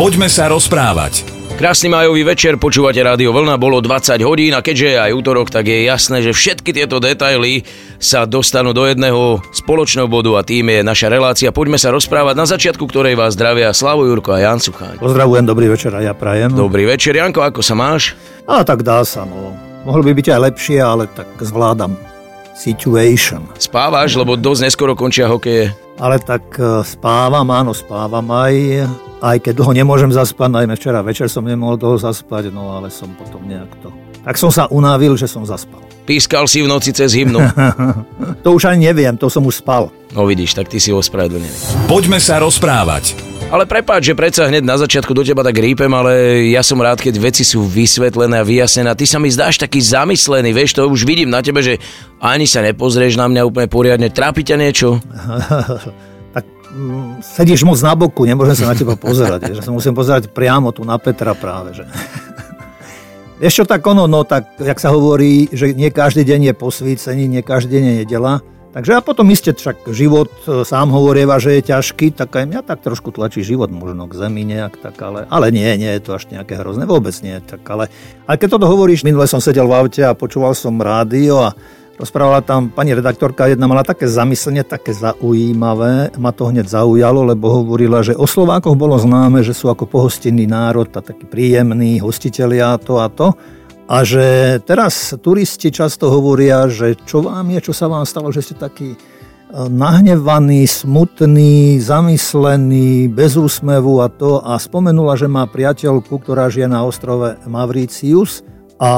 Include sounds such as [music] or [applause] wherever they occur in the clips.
Poďme sa rozprávať. Krásny majový večer, počúvate Rádio Vlna, bolo 20 hodín a keďže je aj útorok, tak je jasné, že všetky tieto detaily sa dostanú do jedného spoločného bodu a tým je naša relácia. Poďme sa rozprávať na začiatku, ktorej vás zdravia Slavo Jurko a Jan Sucháň. Pozdravujem, dobrý večer a ja prajem. Dobrý večer, Janko, ako sa máš? A tak dá sa, no. Mohlo by byť aj lepšie, ale tak zvládam situation. Spávaš, lebo dosť neskoro končia hokeje. Ale tak e, spávam, áno, spávam aj, aj keď dlho nemôžem zaspať, najmä včera večer som nemohol dlho zaspať, no ale som potom nejak to... Tak som sa unávil, že som zaspal. Pískal si v noci cez hymnu. [laughs] to už ani neviem, to som už spal. No vidíš, tak ty si ospravedlnený. Poďme sa rozprávať. Ale prepáč, že predsa hneď na začiatku do teba tak rýpem, ale ja som rád, keď veci sú vysvetlené a vyjasnené. Ty sa mi zdáš taký zamyslený, vieš, to už vidím na tebe, že ani sa nepozrieš na mňa úplne poriadne. Trápi ťa niečo? [laughs] tak mm, sedíš moc na boku, nemôžem sa na teba pozerať. že sa musím pozerať priamo tu na Petra práve. Že. [laughs] Vieš tak ono, no tak, jak sa hovorí, že nie každý deň je posvícení, nie každý deň je nedela. Takže a potom iste však život e, sám hovorieva, že je ťažký, tak aj mňa tak trošku tlačí život možno k zemi nejak, tak ale, ale nie, nie je to až nejaké hrozné, vôbec nie. Tak ale, ale keď toto hovoríš, minule som sedel v aute a počúval som rádio a rozprávala tam pani redaktorka, jedna mala také zamyslenie, také zaujímavé, ma to hneď zaujalo, lebo hovorila, že o Slovákoch bolo známe, že sú ako pohostinný národ a taký príjemný, hostitelia to a to. A že teraz turisti často hovoria, že čo vám je, čo sa vám stalo, že ste taký e, nahnevaný, smutný, zamyslený, bez úsmevu a to. A spomenula, že má priateľku, ktorá žije na ostrove Mauritius a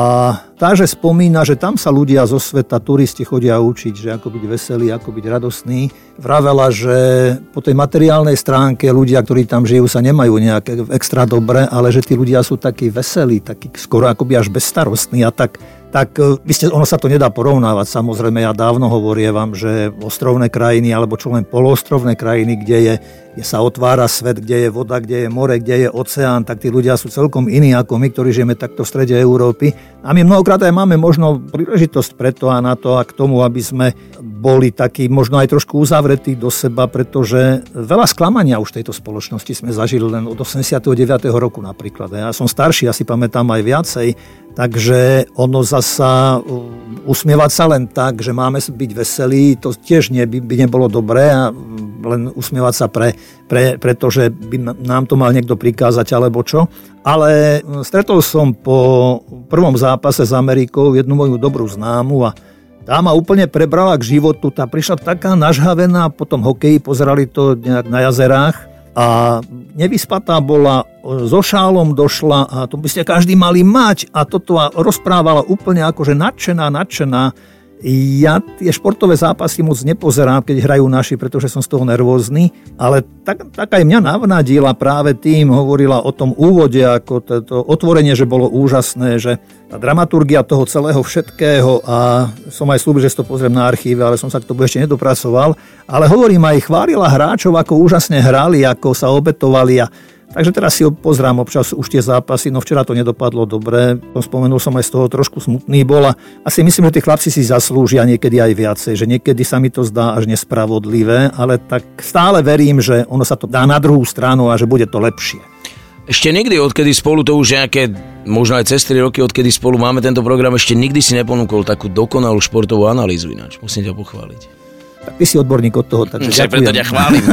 tá, že spomína, že tam sa ľudia zo sveta, turisti chodia učiť, že ako byť veselý, ako byť radostný. Vravela, že po tej materiálnej stránke ľudia, ktorí tam žijú, sa nemajú nejak extra dobre, ale že tí ľudia sú takí veselí, takí skoro akoby až bezstarostní a tak tak e, ono sa to nedá porovnávať. Samozrejme, ja dávno hovorievam, že ostrovné krajiny alebo čo len poloostrovné krajiny, kde, je, kde sa otvára svet, kde je voda, kde je more, kde je oceán, tak tí ľudia sú celkom iní ako my, ktorí žijeme takto v strede Európy. A my mnohokrát aj máme možno príležitosť preto a na to a k tomu, aby sme boli takí možno aj trošku uzavretí do seba, pretože veľa sklamania už tejto spoločnosti sme zažili len od 89. roku napríklad. Ja som starší, asi pamätám aj viacej, takže ono zasa usmievať sa len tak, že máme byť veselí, to tiež by, nebolo dobré a len usmievať sa pre, pre, pretože by nám to mal niekto prikázať alebo čo. Ale stretol som po prvom zápase s Amerikou jednu moju dobrú známu a tá ma úplne prebrala k životu, tá prišla taká nažhavená, potom hokeji pozerali to nejak na jazerách a nevyspatá bola, so šálom došla a to by ste každý mali mať. A toto a rozprávala úplne akože nadšená, nadšená ja tie športové zápasy moc nepozerám, keď hrajú naši, pretože som z toho nervózny, ale tak, tak aj mňa navnadila práve tým, hovorila o tom úvode, ako to otvorenie, že bolo úžasné, že tá dramaturgia toho celého všetkého a som aj slúbil, že si to pozriem na archíve, ale som sa k tomu ešte nedopracoval, ale hovorím aj chválila hráčov, ako úžasne hrali, ako sa obetovali a Takže teraz si pozrám občas už tie zápasy, no včera to nedopadlo dobre, spomenul som aj z toho trošku smutný bol a asi myslím, že tí chlapci si zaslúžia niekedy aj viacej, že niekedy sa mi to zdá až nespravodlivé, ale tak stále verím, že ono sa to dá na druhú stranu a že bude to lepšie. Ešte nikdy, odkedy spolu, to už nejaké, možno aj cez 3 roky, odkedy spolu máme tento program, ešte nikdy si neponúkol takú dokonalú športovú analýzu ináč. Musím ťa pochváliť. Tak ty si odborník od toho, takže ďakujem. preto ťa chválim.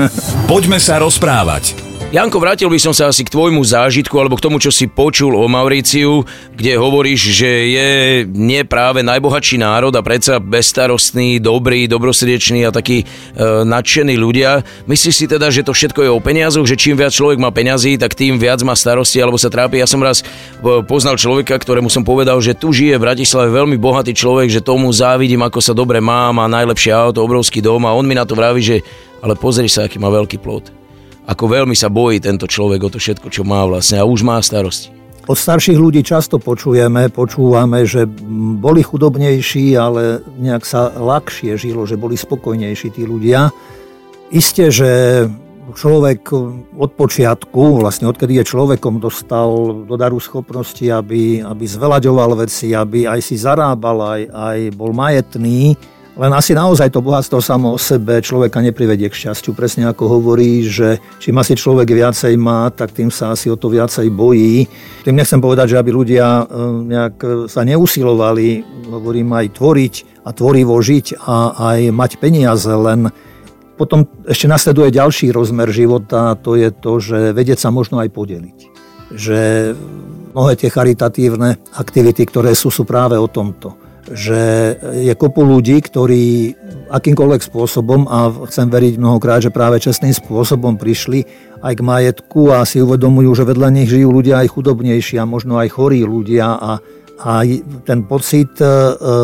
[laughs] Poďme sa rozprávať. Janko, vrátil by som sa asi k tvojmu zážitku alebo k tomu, čo si počul o Mauriciu, kde hovoríš, že je nie práve najbohatší národ a predsa bezstarostný, dobrý, dobrosrdečný a taký e, nadšený ľudia. Myslíš si teda, že to všetko je o peniazoch, že čím viac človek má peňazí, tak tým viac má starosti alebo sa trápi? Ja som raz e, poznal človeka, ktorému som povedal, že tu žije v Bratislave veľmi bohatý človek, že tomu závidím, ako sa dobre má, má najlepšie auto, obrovský dom a on mi na to vraví, že ale pozri sa, aký má veľký plot ako veľmi sa bojí tento človek o to všetko, čo má vlastne a už má starosti. Od starších ľudí často počujeme, počúvame, že boli chudobnejší, ale nejak sa ľahšie žilo, že boli spokojnejší tí ľudia. Isté, že človek od počiatku, vlastne odkedy je človekom, dostal do daru schopnosti, aby, aby zvelaďoval veci, aby aj si zarábal, aj, aj bol majetný, Len asi naozaj to bohatstvo samo o sebe človeka neprivedie k šťastiu. Presne ako hovorí, že čím asi človek viacej má, tak tým sa asi o to viacej bojí. Tým nechcem povedať, že aby ľudia e, nejak sa neusilovali, hovorím aj tvoriť a tvorivo žiť a aj mať peniaze, len potom ešte nasleduje ďalší rozmer života, to je to, že vedieť sa možno aj podeliť. Že mnohé tie charitatívne aktivity, ktoré sú, sú práve o tomto že je kopu ľudí, ktorí akýmkoľvek spôsobom, a chcem veriť mnohokrát, že práve čestným spôsobom prišli aj k majetku a si uvedomujú, že vedľa nich žijú ľudia aj chudobnejší a možno aj chorí ľudia a, a ten pocit e,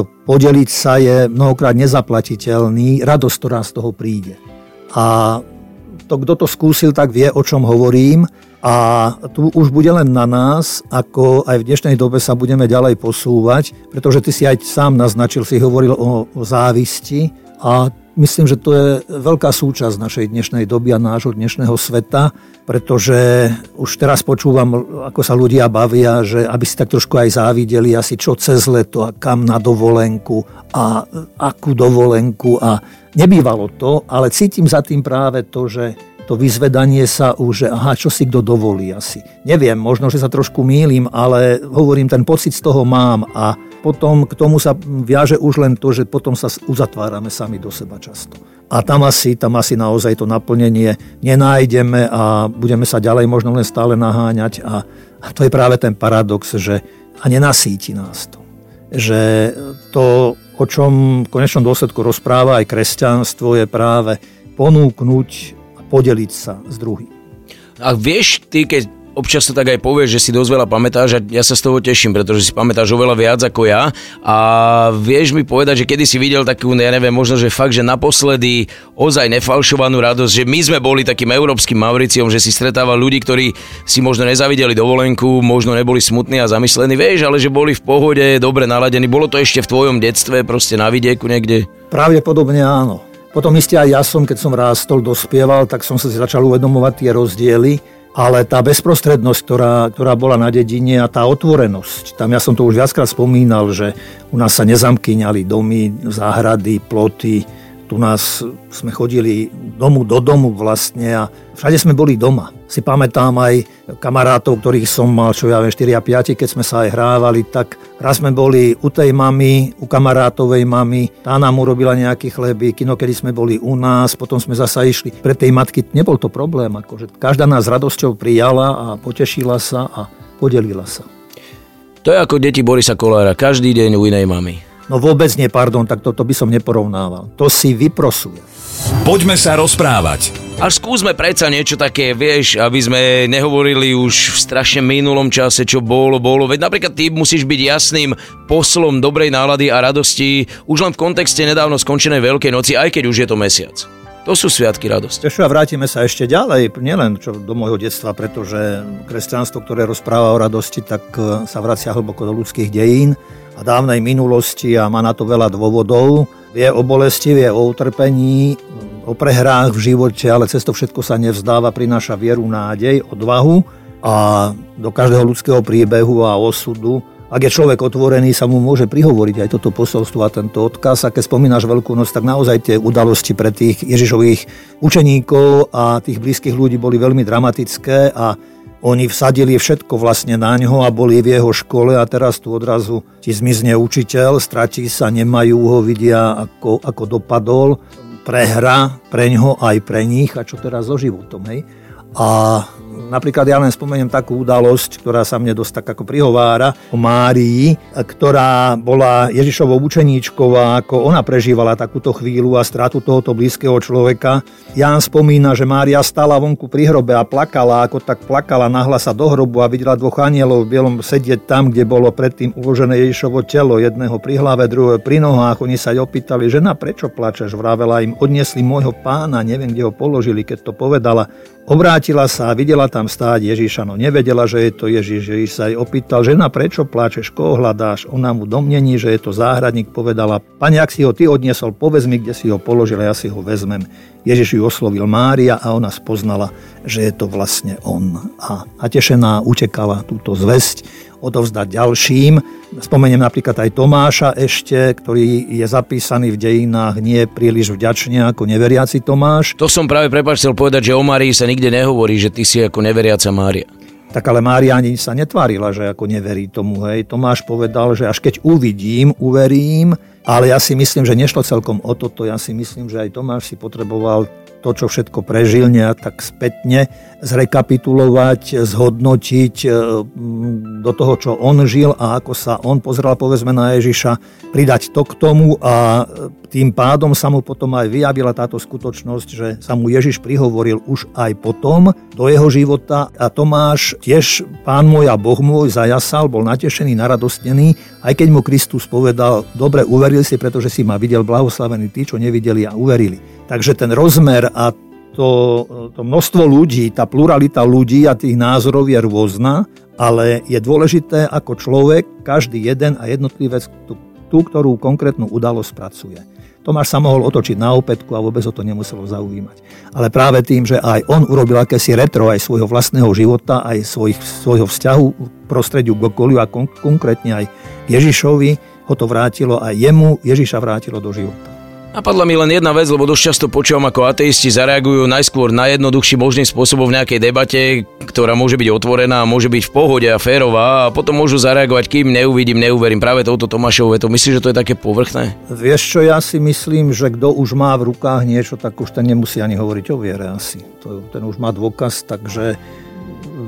podeliť sa je mnohokrát nezaplatiteľný, radosť, ktorá z toho príde. A to, kto to skúsil, tak vie, o čom hovorím a tu už bude len na nás, ako aj v dnešnej dobe sa budeme ďalej posúvať, pretože ty si aj sám naznačil, si hovoril o, závisti a myslím, že to je veľká súčasť našej dnešnej doby a nášho dnešného sveta, pretože už teraz počúvam, ako sa ľudia bavia, že aby si tak trošku aj závideli asi čo cez leto a kam na dovolenku a akú dovolenku a nebývalo to, ale cítim za tým práve to, že to vyzvedanie sa už, že aha, čo si kto dovolí asi. Neviem, možno, že sa trošku mýlim, ale hovorím, ten pocit z toho mám a potom k tomu sa viaže už len to, že potom sa uzatvárame sami do seba často. A tam asi, tam asi naozaj to naplnenie nenájdeme a budeme sa ďalej možno len stále naháňať a, a to je práve ten paradox, že a nenasíti nás to. Že to, o čom v konečnom dôsledku rozpráva aj kresťanstvo, je práve ponúknuť podeliť sa s druhým. A vieš, ty keď občas to tak aj povieš, že si dosť veľa pamätáš a ja sa z toho teším, pretože si pamätáš oveľa viac ako ja a vieš mi povedať, že kedy si videl takú, ja neviem, možno, že fakt, že naposledy ozaj nefalšovanú radosť, že my sme boli takým európskym Mauriciom, že si stretával ľudí, ktorí si možno nezavideli dovolenku, možno neboli smutní a zamyslení, vieš, ale že boli v pohode, dobre naladení. Bolo to ešte v tvojom detstve, proste na vidieku niekde? Pravdepodobne áno. Potom isté aj ja som, keď som rástol, dospieval, tak som sa začal uvedomovať tie rozdiely, ale tá bezprostrednosť, ktorá, ktorá bola na dedine a tá otvorenosť, tam ja som to už viackrát spomínal, že u nás sa nezamkýňali domy, záhrady, ploty, tu nás sme chodili domu do domu vlastne a všade sme boli doma. Si pamätám aj kamarátov, ktorých som mal, čo ja viem, 4 a 5, keď sme sa aj hrávali, tak raz sme boli u tej mamy, u kamarátovej mamy, tá nám urobila nejaký chleby, kino, kedy sme boli u nás, potom sme zasa išli pre tej matky, nebol to problém, akože každá nás s radosťou prijala a potešila sa a podelila sa. To je ako deti Borisa Kolára, každý deň u inej mamy. No vôbec nie, pardon, tak toto by som neporovnával. To si vyprosuje. Poďme sa rozprávať. A skúsme predsa niečo také, vieš, aby sme nehovorili už v strašne minulom čase, čo bolo, bolo. Veď napríklad ty musíš byť jasným poslom dobrej nálady a radosti už len v kontexte nedávno skončenej Veľkej noci, aj keď už je to mesiac. To sú sviatky radosti. Ešte a vrátime sa ešte ďalej, nielen čo do môjho detstva, pretože kresťanstvo, ktoré rozpráva o radosti, tak e, sa vracia hlboko do ľudských dejín a dávnej minulosti a má na to veľa dôvodov. Vie o bolesti, vie o utrpení, o prehrách v živote, ale cez to všetko sa nevzdáva, prináša vieru, nádej, odvahu a do každého ľudského príbehu a osudu ak je človek otvorený, sa mu môže prihovoriť aj toto posolstvo a tento odkaz. A keď spomínaš Veľkú noc, tak naozaj tie udalosti pre tých Ježišových učeníkov a tých blízkych ľudí boli veľmi dramatické a oni vsadili všetko vlastne na ňo a boli v jeho škole a teraz tu odrazu ti zmizne učiteľ, stratí sa, nemajú ho, vidia ako, ako dopadol. Prehra pre ňo aj pre nich a čo teraz so životom. Hej? A Napríklad ja len spomeniem takú udalosť, ktorá sa mne dosť tak ako prihovára o Márii, ktorá bola Ježišovou učeníčkou a ako ona prežívala takúto chvíľu a stratu tohoto blízkeho človeka. Ján spomína, že Mária stala vonku pri hrobe a plakala, ako tak plakala, nahla sa do hrobu a videla dvoch anielov v bielom sedieť tam, kde bolo predtým uložené Ježišovo telo, jedného pri hlave, druhého pri nohách. Oni sa opýtali, žena, prečo plačeš? Vravela im, odniesli môjho pána, neviem, kde ho položili, keď to povedala. Obrátila sa a videla tam stáť Ježíša, no nevedela, že je to Ježíš. Ježíš sa jej opýtal, žena, prečo pláčeš, koho hľadáš? Ona mu domnení, že je to záhradník, povedala, pane, ak si ho ty odniesol, povedz mi, kde si ho položil, ja si ho vezmem. Ježiš ju oslovil Mária a ona spoznala, že je to vlastne on. A natešená utekala túto zväzť odovzdať ďalším. Spomeniem napríklad aj Tomáša ešte, ktorý je zapísaný v dejinách nie príliš vďačne ako neveriaci Tomáš. To som práve prepáč chcel povedať, že o Márii sa nikde nehovorí, že ty si ako neveriaca Mária. Tak ale Mária ani sa netvárila, že ako neverí tomu. Hej. Tomáš povedal, že až keď uvidím, uverím, ale ja si myslím, že nešlo celkom o toto. Ja si myslím, že aj Tomáš si potreboval to, čo všetko prežil, nejak tak spätne zrekapitulovať, zhodnotiť e, do toho, čo on žil a ako sa on pozrel, povedzme, na Ježiša, pridať to k tomu a tým pádom sa mu potom aj vyjavila táto skutočnosť, že sa mu Ježiš prihovoril už aj potom do jeho života a Tomáš tiež pán môj a Boh môj zajasal, bol natešený, naradostnený, aj keď mu Kristus povedal, dobre, uveril si, pretože si ma videl, blahoslavený tí, čo nevideli a uverili. Takže ten rozmer a to, to množstvo ľudí, tá pluralita ľudí a tých názorov je rôzna, ale je dôležité, ako človek, každý jeden a jednotlivec tú, tú ktorú konkrétnu udalosť pracuje. Tomáš sa mohol otočiť na opätku a vôbec o to nemuselo zaujímať. Ale práve tým, že aj on urobil akési retro aj svojho vlastného života, aj svojich, svojho vzťahu k prostrediu k okoliu a kon, konkrétne aj Ježišovi, ho to vrátilo aj jemu, Ježiša vrátilo do života. Napadla mi len jedna vec, lebo dosť často počúvam, ako ateisti zareagujú najskôr najjednoduchší možný spôsobom v nejakej debate, ktorá môže byť otvorená, môže byť v pohode a férová a potom môžu zareagovať, kým neuvidím, neuverím. Práve touto Tomášovou vetou. Myslíš, že to je také povrchné? Vieš čo, ja si myslím, že kto už má v rukách niečo, tak už ten nemusí ani hovoriť o viere asi. To, ten už má dôkaz, takže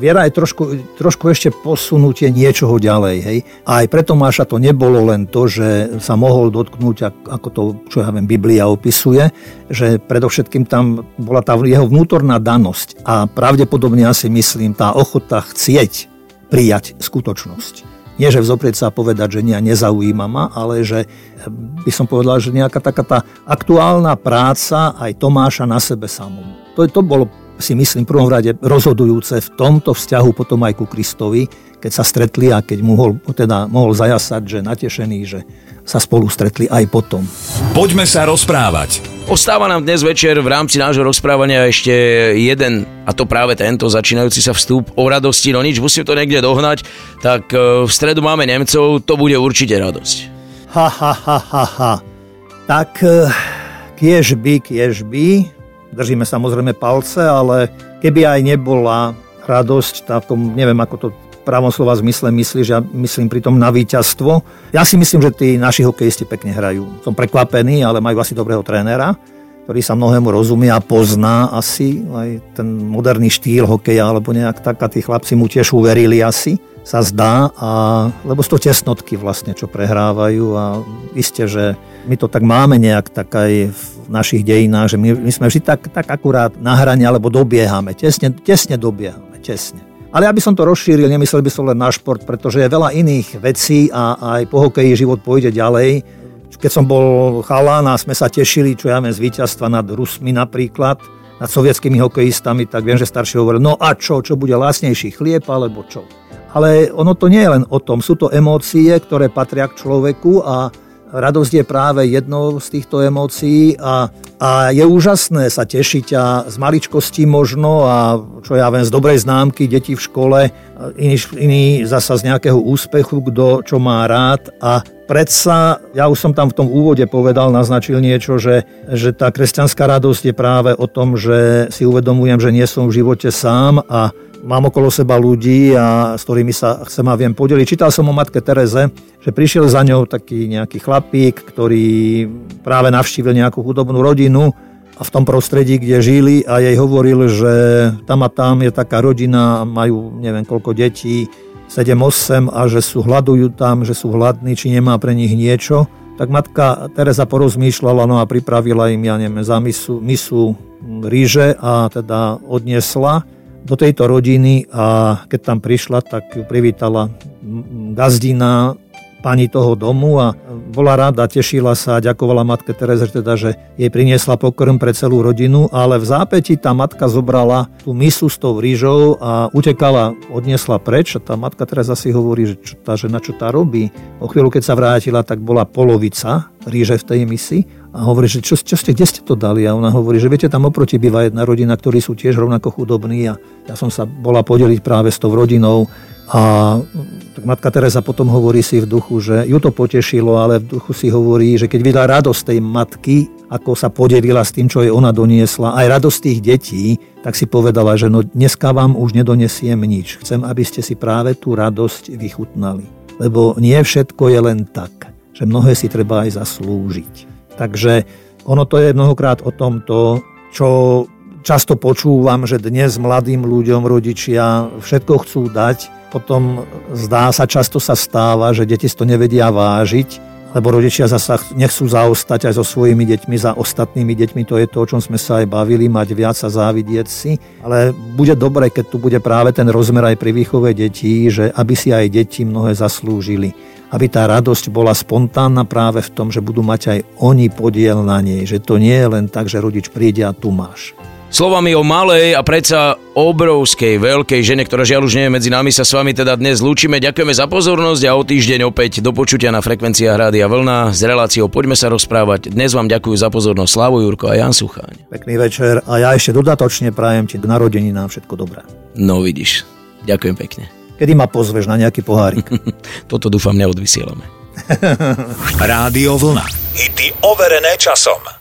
viera je trošku, trošku ešte posunutie niečoho ďalej. Hej? A aj pre Tomáša to nebolo len to, že sa mohol dotknúť, ako to, čo ja viem, Biblia opisuje, že predovšetkým tam bola tá jeho vnútorná danosť a pravdepodobne ja si myslím tá ochota chcieť prijať skutočnosť. Nie, že vzoprieť sa a povedať, že nie, nezaujíma ma, ale že by som povedal, že nejaká taká tá aktuálna práca aj Tomáša na sebe samom. To, to bolo si myslím v prvom rade rozhodujúce v tomto vzťahu potom aj ku Kristovi, keď sa stretli a keď mohol, teda mohol zajasať, že natešený, že sa spolu stretli aj potom. Poďme sa rozprávať. Ostáva nám dnes večer v rámci nášho rozprávania ešte jeden, a to práve tento začínajúci sa vstup o radosti, no nič, musím to niekde dohnať, tak e, v stredu máme Nemcov, to bude určite radosť. Ha, ha, ha, ha, ha. Tak e, kiež by, kiež by, Držíme samozrejme palce, ale keby aj nebola radosť, takom, neviem ako to v pravom slova zmysle myslíš, ja myslím pritom na víťazstvo. Ja si myslím, že tí naši hokejisti pekne hrajú. Som prekvapený, ale majú asi dobrého trénera, ktorý sa mnohému rozumie a pozná asi aj ten moderný štýl hokeja, alebo nejak tak a tí chlapci mu tiež uverili asi sa zdá, a, lebo sú to tesnotky vlastne, čo prehrávajú a isté, že my to tak máme nejak tak aj v našich dejinách, že my, my sme vždy tak, tak akurát na hrane, alebo dobiehame, tesne, tesne dobiehame, tesne. Ale aby som to rozšíril, nemyslel by som len na šport, pretože je veľa iných vecí a aj po hokeji život pôjde ďalej. Keď som bol chalán a sme sa tešili, čo ja viem, z víťazstva nad Rusmi napríklad, nad sovietskými hokejistami, tak viem, že starší hovoril, no a čo, čo bude lásnejší chlieb alebo čo. Ale ono to nie je len o tom. Sú to emócie, ktoré patria k človeku a radosť je práve jednou z týchto emócií a, a je úžasné sa tešiť a z maličkosti možno a čo ja viem, z dobrej známky, deti v škole, iný, iný zasa z nejakého úspechu, kto čo má rád a predsa, ja už som tam v tom úvode povedal, naznačil niečo, že, že tá kresťanská radosť je práve o tom, že si uvedomujem, že nie som v živote sám a mám okolo seba ľudí, a s ktorými sa chcem a viem podeliť. Čítal som o matke Tereze, že prišiel za ňou taký nejaký chlapík, ktorý práve navštívil nejakú hudobnú rodinu a v tom prostredí, kde žili a jej hovoril, že tam a tam je taká rodina, majú neviem koľko detí, 7-8 a že sú hľadujú tam, že sú hladní, či nemá pre nich niečo. Tak matka Teresa porozmýšľala no a pripravila im, ja neviem, za misu, misu ríže a teda odniesla do tejto rodiny a keď tam prišla, tak ju privítala gazdina pani toho domu a bola rada, tešila sa a ďakovala matke Tereze, teda, že jej priniesla pokrm pre celú rodinu, ale v zápäti tá matka zobrala tú misu s tou rýžou a utekala, odniesla preč a tá matka Teresa si hovorí, že čo tá žena čo tá robí. O chvíľu, keď sa vrátila, tak bola polovica ríže v tej misi A hovorí, že čo, čo ste, kde ste to dali? A ona hovorí, že viete, tam oproti býva jedna rodina, ktorí sú tiež rovnako chudobní a ja som sa bola podeliť práve s tou rodinou a tak matka Teresa potom hovorí si v duchu, že ju to potešilo, ale v duchu si hovorí, že keď videla radosť tej matky, ako sa podelila s tým, čo jej ona doniesla, aj radosť tých detí, tak si povedala, že no dneska vám už nedonesiem nič. Chcem, aby ste si práve tú radosť vychutnali. Lebo nie všetko je len tak, že mnohé si treba aj zaslúžiť. Takže ono to je mnohokrát o tomto, čo často počúvam, že dnes mladým ľuďom rodičia všetko chcú dať, potom zdá sa, často sa stáva, že deti to nevedia vážiť lebo rodičia zasa nechcú zaostať aj so svojimi deťmi za ostatnými deťmi, to je to, o čom sme sa aj bavili, mať viac a závidieť si, ale bude dobre, keď tu bude práve ten rozmer aj pri výchove detí, že aby si aj deti mnohé zaslúžili, aby tá radosť bola spontánna práve v tom, že budú mať aj oni podiel na nej, že to nie je len tak, že rodič príde a tu máš. Slovami o malej a predsa obrovskej, veľkej žene, ktorá žiaľ už nie je medzi nami, sa s vami teda dnes lúčime. Ďakujeme za pozornosť a o týždeň opäť do počutia na frekvenciách Rádia Vlna s reláciou Poďme sa rozprávať. Dnes vám ďakujú za pozornosť Slavo Jurko a Jan Sucháň. Pekný večer a ja ešte dodatočne prajem ti k narodení nám všetko dobré. No vidíš, ďakujem pekne. Kedy ma pozveš na nejaký pohárik? [laughs] Toto dúfam neodvysielame. [laughs] Rádio Vlna. Hity overené časom.